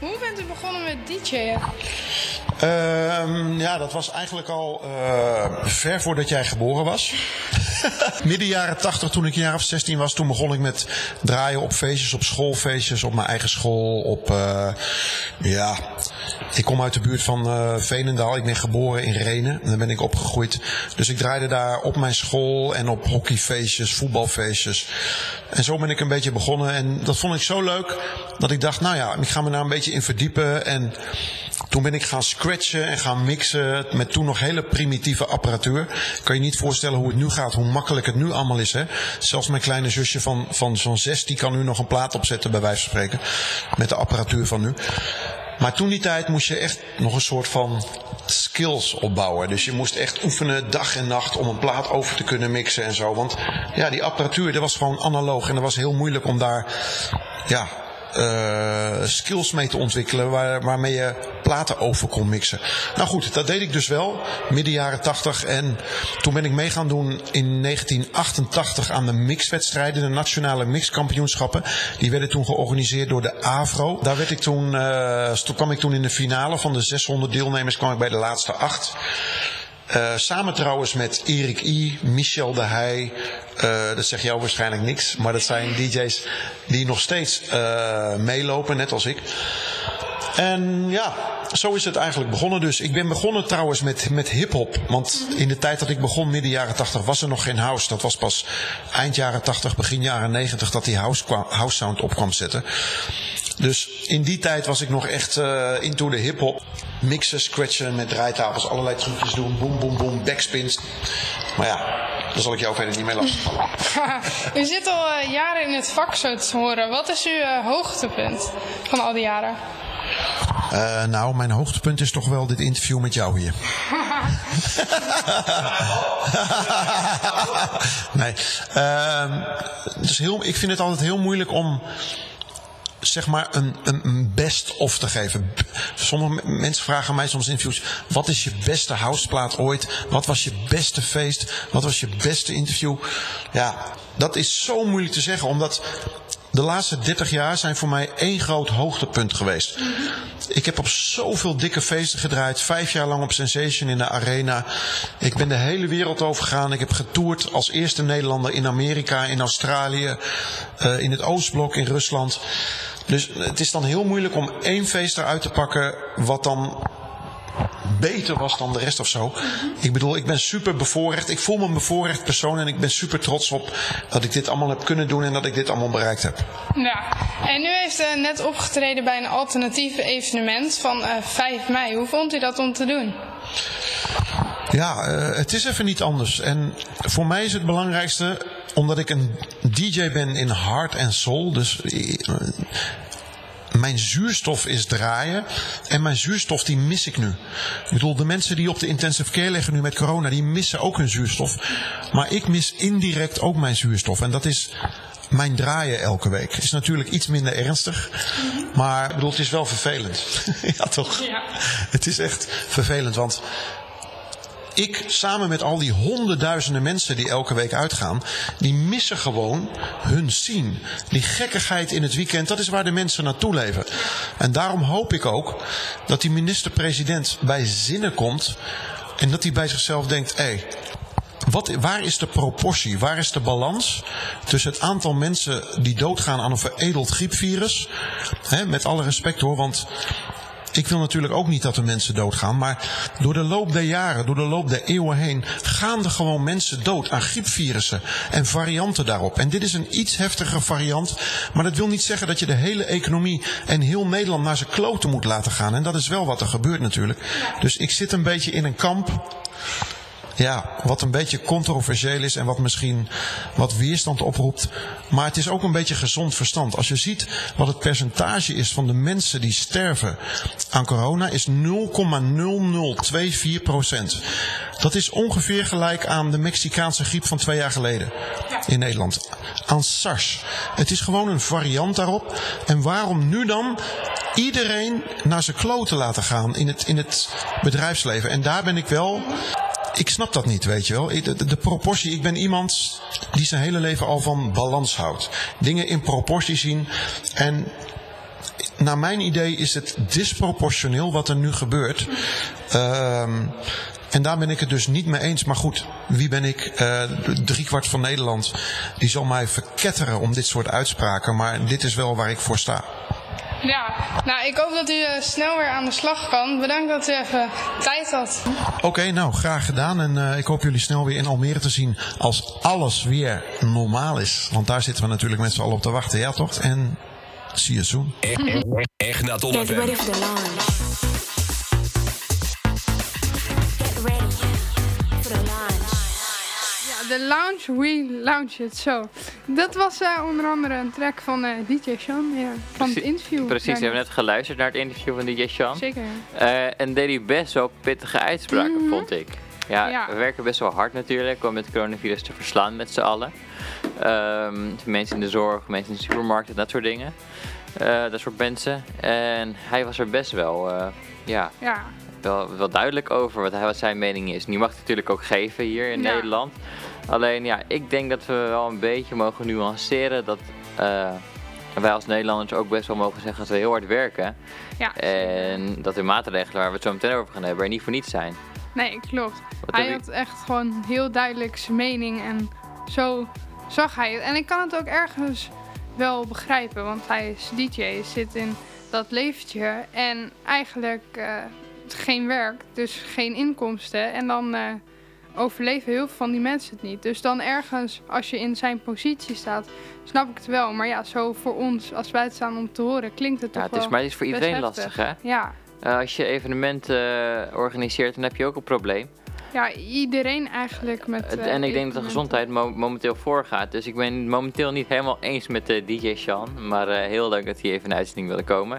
Hoe bent u begonnen met DJ'en? Ehm, ja, dat was eigenlijk al uh, ver voordat jij geboren was. Midden jaren 80, toen ik een jaar of 16 was, toen begon ik met draaien op feestjes, op schoolfeestjes, op mijn eigen school, op, uh, ja, ik kom uit de buurt van uh, Veenendaal. Ik ben geboren in Renen. En daar ben ik opgegroeid. Dus ik draaide daar op mijn school en op hockeyfeestjes, voetbalfeestjes. En zo ben ik een beetje begonnen. En dat vond ik zo leuk dat ik dacht, nou ja, ik ga me daar een beetje in verdiepen. En toen ben ik gaan scratchen en gaan mixen met toen nog hele primitieve apparatuur. Kan je niet voorstellen hoe het nu gaat, hoe makkelijk het nu allemaal is. Hè? Zelfs mijn kleine zusje van, van zo'n zes, die kan nu nog een plaat opzetten bij wijze van spreken. Met de apparatuur van nu. Maar toen die tijd moest je echt nog een soort van skills opbouwen. Dus je moest echt oefenen dag en nacht om een plaat over te kunnen mixen en zo. Want ja, die apparatuur, dat was gewoon analoog. En dat was heel moeilijk om daar ja, uh, skills mee te ontwikkelen waar, waarmee je platen over kon mixen. Nou goed, dat deed ik dus wel, midden jaren 80. En toen ben ik mee gaan doen in 1988 aan de mixwedstrijden, de nationale mixkampioenschappen. Die werden toen georganiseerd door de AVRO. Daar werd ik toen, uh, kwam ik toen in de finale van de 600 deelnemers, kwam ik bij de laatste acht. Uh, samen trouwens met Erik I, Michel de Heij. Uh, dat zegt jou waarschijnlijk niks. Maar dat zijn DJ's die nog steeds uh, meelopen, net als ik. En ja, zo is het eigenlijk begonnen. Dus ik ben begonnen trouwens met, met hip-hop. Want in de tijd dat ik begon, midden jaren 80, was er nog geen house. Dat was pas eind jaren 80, begin jaren 90 dat die house, house sound op kwam zetten. Dus in die tijd was ik nog echt uh, into de hip-hop. Mixen, scratchen met draaitafels, allerlei trucjes doen. Boom, boom, boom, backspins. Maar ja, daar zal ik jou verder niet mee lastigvallen. U zit al uh, jaren in het vak, zo te horen. Wat is uw uh, hoogtepunt van al die jaren? Uh, nou, mijn hoogtepunt is toch wel dit interview met jou hier. nee. Is heel, ik vind het altijd heel moeilijk om zeg maar een, een best-of te geven. Sommige mensen vragen mij soms in interviews: wat is je beste houseplaat ooit? Wat was je beste feest? Wat was je beste interview? Ja, dat is zo moeilijk te zeggen, omdat de laatste 30 jaar zijn voor mij één groot hoogtepunt geweest. Ik heb op zoveel dikke feesten gedraaid. Vijf jaar lang op Sensation in de Arena. Ik ben de hele wereld overgegaan. Ik heb getoerd als eerste Nederlander in Amerika, in Australië, uh, in het Oostblok, in Rusland. Dus het is dan heel moeilijk om één feest eruit te pakken wat dan beter was dan de rest of zo. Ik bedoel, ik ben super bevoorrecht. Ik voel me een bevoorrecht persoon en ik ben super trots op dat ik dit allemaal heb kunnen doen en dat ik dit allemaal bereikt heb. Ja, en u heeft uh, net opgetreden bij een alternatief evenement van uh, 5 mei. Hoe vond u dat om te doen? Ja, uh, het is even niet anders. En voor mij is het belangrijkste, omdat ik een DJ ben in heart en soul. Dus mijn zuurstof is draaien. En mijn zuurstof die mis ik nu. Ik bedoel, de mensen die op de intensive care liggen nu met corona, die missen ook hun zuurstof. Maar ik mis indirect ook mijn zuurstof. En dat is mijn draaien elke week. Is natuurlijk iets minder ernstig. Maar ik bedoel, het is wel vervelend. ja, toch? Ja. Het is echt vervelend, want ik samen met al die honderdduizenden mensen die elke week uitgaan, die missen gewoon hun scene. Die gekkigheid in het weekend, dat is waar de mensen naartoe leven. En daarom hoop ik ook dat die minister-president bij zinnen komt en dat hij bij zichzelf denkt: hé. Wat, waar is de proportie, waar is de balans tussen het aantal mensen die doodgaan aan een veredeld griepvirus? Hè, met alle respect hoor, want ik wil natuurlijk ook niet dat er mensen doodgaan, maar door de loop der jaren, door de loop der eeuwen heen, gaan er gewoon mensen dood aan griepvirussen en varianten daarop. En dit is een iets heftige variant, maar dat wil niet zeggen dat je de hele economie en heel Nederland naar zijn kloten moet laten gaan. En dat is wel wat er gebeurt natuurlijk. Dus ik zit een beetje in een kamp. Ja, wat een beetje controversieel is en wat misschien wat weerstand oproept. Maar het is ook een beetje gezond verstand. Als je ziet wat het percentage is van de mensen die sterven aan corona, is 0,0024 procent. Dat is ongeveer gelijk aan de Mexicaanse griep van twee jaar geleden in Nederland. Aan SARS. Het is gewoon een variant daarop. En waarom nu dan iedereen naar zijn kloten laten gaan in het, in het bedrijfsleven? En daar ben ik wel ik snap dat niet, weet je wel. De, proportie, ik ben iemand die zijn hele leven al van balans houdt. Dingen in proportie zien. En naar mijn idee is het disproportioneel wat er nu gebeurt. Ehm, en daar ben ik het dus niet mee eens. Maar goed, wie ben ik? Uh, driekwart van Nederland. Die zal mij verketteren om dit soort uitspraken. Maar dit is wel waar ik voor sta. Ja, nou ik hoop dat u uh, snel weer aan de slag kan. Bedankt dat u even tijd had. Oké, okay, nou graag gedaan. En uh, ik hoop jullie snel weer in Almere te zien als alles weer normaal is. Want daar zitten we natuurlijk met z'n allen op te wachten. Ja toch? En see you soon. Echt naar Get ready for the launch. De Lounge We Lounge It. Zo. Dat was uh, onder andere een track van uh, DJ Sean. Ja, van het interview. Precies, we hebben net geluisterd naar het interview van DJ Sean. Zeker. Uh, en deed hij best wel pittige uitspraken, mm -hmm. vond ik. Ja, ja, we werken best wel hard natuurlijk om het coronavirus te verslaan met z'n allen. Um, mensen in de zorg, mensen in de supermarkten, dat soort dingen. dat soort mensen. En hij was er best wel, ja, ja. Wel, wel duidelijk over wat, hij, wat zijn mening is. Nu mag het natuurlijk ook geven hier in ja. Nederland. Alleen ja, ik denk dat we wel een beetje mogen nuanceren dat uh, wij als Nederlanders ook best wel mogen zeggen dat we heel hard werken. Ja, en dat de maatregelen waar we het zo meteen over gaan hebben er niet voor niets zijn. Nee, klopt. Wat hij had echt gewoon heel duidelijk zijn mening en zo zag hij het. En ik kan het ook ergens wel begrijpen, want hij is DJ, zit in dat leventje en eigenlijk uh, geen werk, dus geen inkomsten. En dan uh, overleven heel veel van die mensen het niet. Dus dan ergens, als je in zijn positie staat, snap ik het wel. Maar ja, zo voor ons, als wij het staan om te horen, klinkt het ja, toch het is, wel Maar het is voor iedereen lastig, hè? Ja. Uh, als je evenementen uh, organiseert, dan heb je ook een probleem. Ja, iedereen eigenlijk met. Uh, en ik denk dat de gezondheid mo momenteel voorgaat. Dus ik ben momenteel niet helemaal eens met DJ Sean. Maar heel leuk dat hij even in de uitzending wilde komen.